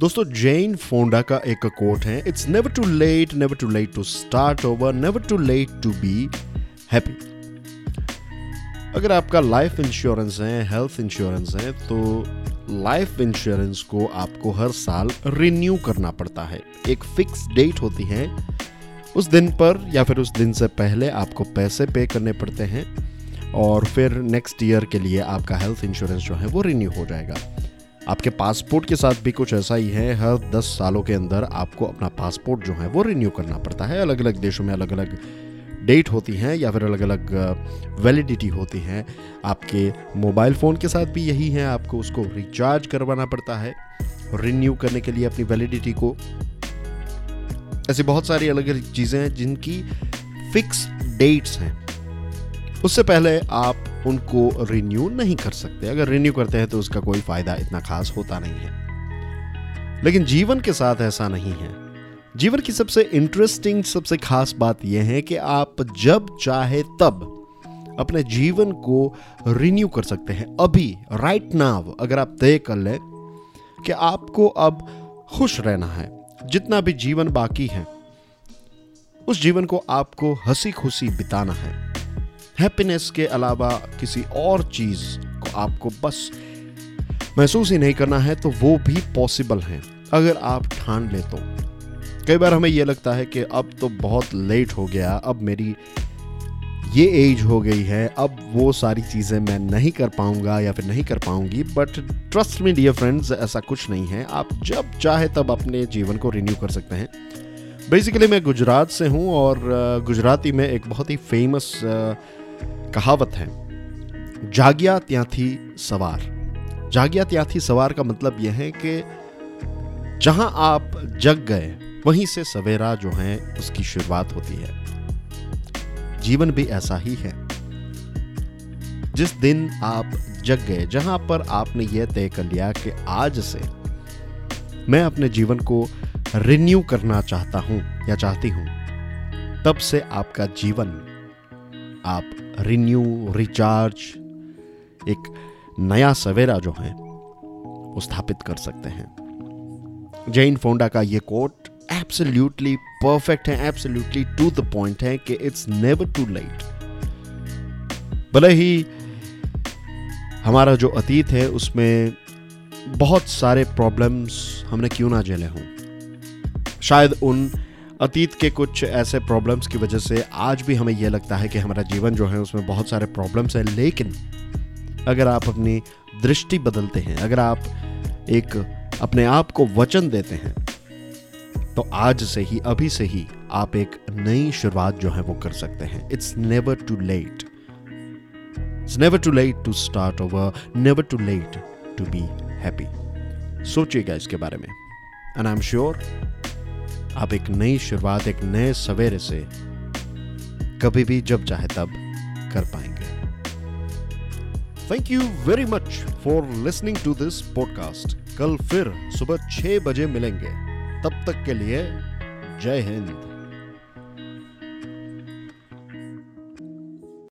दोस्तों जेन फोंडा का एक कोट है it's never too late never too late to start over never too late to be happy अगर आपका लाइफ इंश्योरेंस है हेल्थ इंश्योरेंस है तो लाइफ इंश्योरेंस को आपको हर साल रिन्यू करना पड़ता है। एक फिक्स डेट होती है, उस दिन पर या फिर उस दिन से पहले आपको पैसे पे करने पड़ते हैं, और फिर नेक्स्ट ईयर के लिए आपका हेल्थ इंश्योरेंस जो है वो रिन्यू हो जाएगा। आपके पासपोर्ट के साथ भी कुछ ऐसा ही है, हर दस सालों के अंदर आपको अपना पासपोर्ट जो है वो रिन्यू करना पड़ता है। अलग अलग देशों में अलग अलग डेट होती हैं या फिर अलग अलग वैलिडिटी होती हैं। आपके मोबाइल फ़ोन के साथ भी यही है, आपको उसको रिचार्ज करवाना पड़ता है रिन्यू करने के लिए अपनी वैलिडिटी को। ऐसी बहुत सारी अलग अलग चीज़ें हैं जिनकी फिक्स डेट्स हैं। उससे पहले आप उनको रिन्यू नहीं कर सकते। अगर रिन्यू करते हैं तो उसका कोई फ़ायदा इतना खास होता नहीं है। लेकिन जीवन के साथ ऐसा नहीं है। जीवन की सबसे इंटरेस्टिंग सबसे खास बात यह है कि आप जब चाहे तब अपने जीवन को रिन्यू कर सकते हैं। अभी राइट नाव अगर आप तय कर लें कि आपको अब खुश रहना है, जितना भी जीवन बाकी है, उस जीवन को आपको हँसी खुशी बिताना है। हैप्पीनेस के अलावा किसी और चीज़ को आपको बस महसूस ही नहीं करना है तो वो भी पॉसिबल है। अगर आप ठान ले तो। कई बार हमें यह लगता है कि अब तो बहुत लेट हो गया, अब मेरी ये एज हो गई है, अब वो सारी चीज़ें मैं नहीं कर पाऊँगा या फिर नहीं कर पाऊँगी। But trust me dear friends ऐसा कुछ नहीं है। आप जब चाहे तब अपने जीवन को रिन्यू कर सकते हैं। बेसिकली मैं गुजरात से हूँ और गुजराती में एक बहुत ही फ़ेमस कहावत है, जागिया त्याथी सवार. जागिया त्याथी सवार का मतलब यह है कि जहाँ आप जग गए, वहीं से सवेरा जो है, उसकी शुरुआत होती है। जीवन भी ऐसा ही है। जिस दिन आप जग गए, जहाँ पर आपने यह तय कर लिया कि आज से मैं अपने जीवन को रिन्यू करना चाहता हूँ या चाहती हूँ, तब से आपका जीवन आप रिन्यू रिचार्ज एक नया सवेरा जो है, वो स्थापित कर सकते हैं। जैन फोंडा का ये कोट एब्सोल्युटली परफेक्ट है एब्सोल्युटली टू द पॉइंट है कि इट्स नेवर टू लेट भले ही हमारा जो अतीत है, उसमें बहुत सारे प्रॉब्लम्स हमने क्यों ना झेले हों। शायद उन अतीत के कुछ ऐसे प्रॉब्लम्स की वजह से आज भी हमें यह लगता है कि हमारा जीवन जो है उसमें बहुत सारे प्रॉब्लम्स हैं, लेकिन अगर आप अपनी दृष्टि बदलते हैं, अगर आप एक अपने आप को वचन देते हैं तो आज से ही, अभी से ही आप एक नई शुरुआत जो है वो कर सकते हैं। It's never too late it's never too late to start over never too late to be happy सोचिएगा इसके बारे में। एंड आई एम श्योर आप एक नई शुरुआत, एक नए सवेरे से कभी भी जब चाहे तब कर पाएँगे। Thank you very much for listening to this podcast कल फिर सुबह छह बजे मिलेंगे। तब तक के लिए जय हिंद।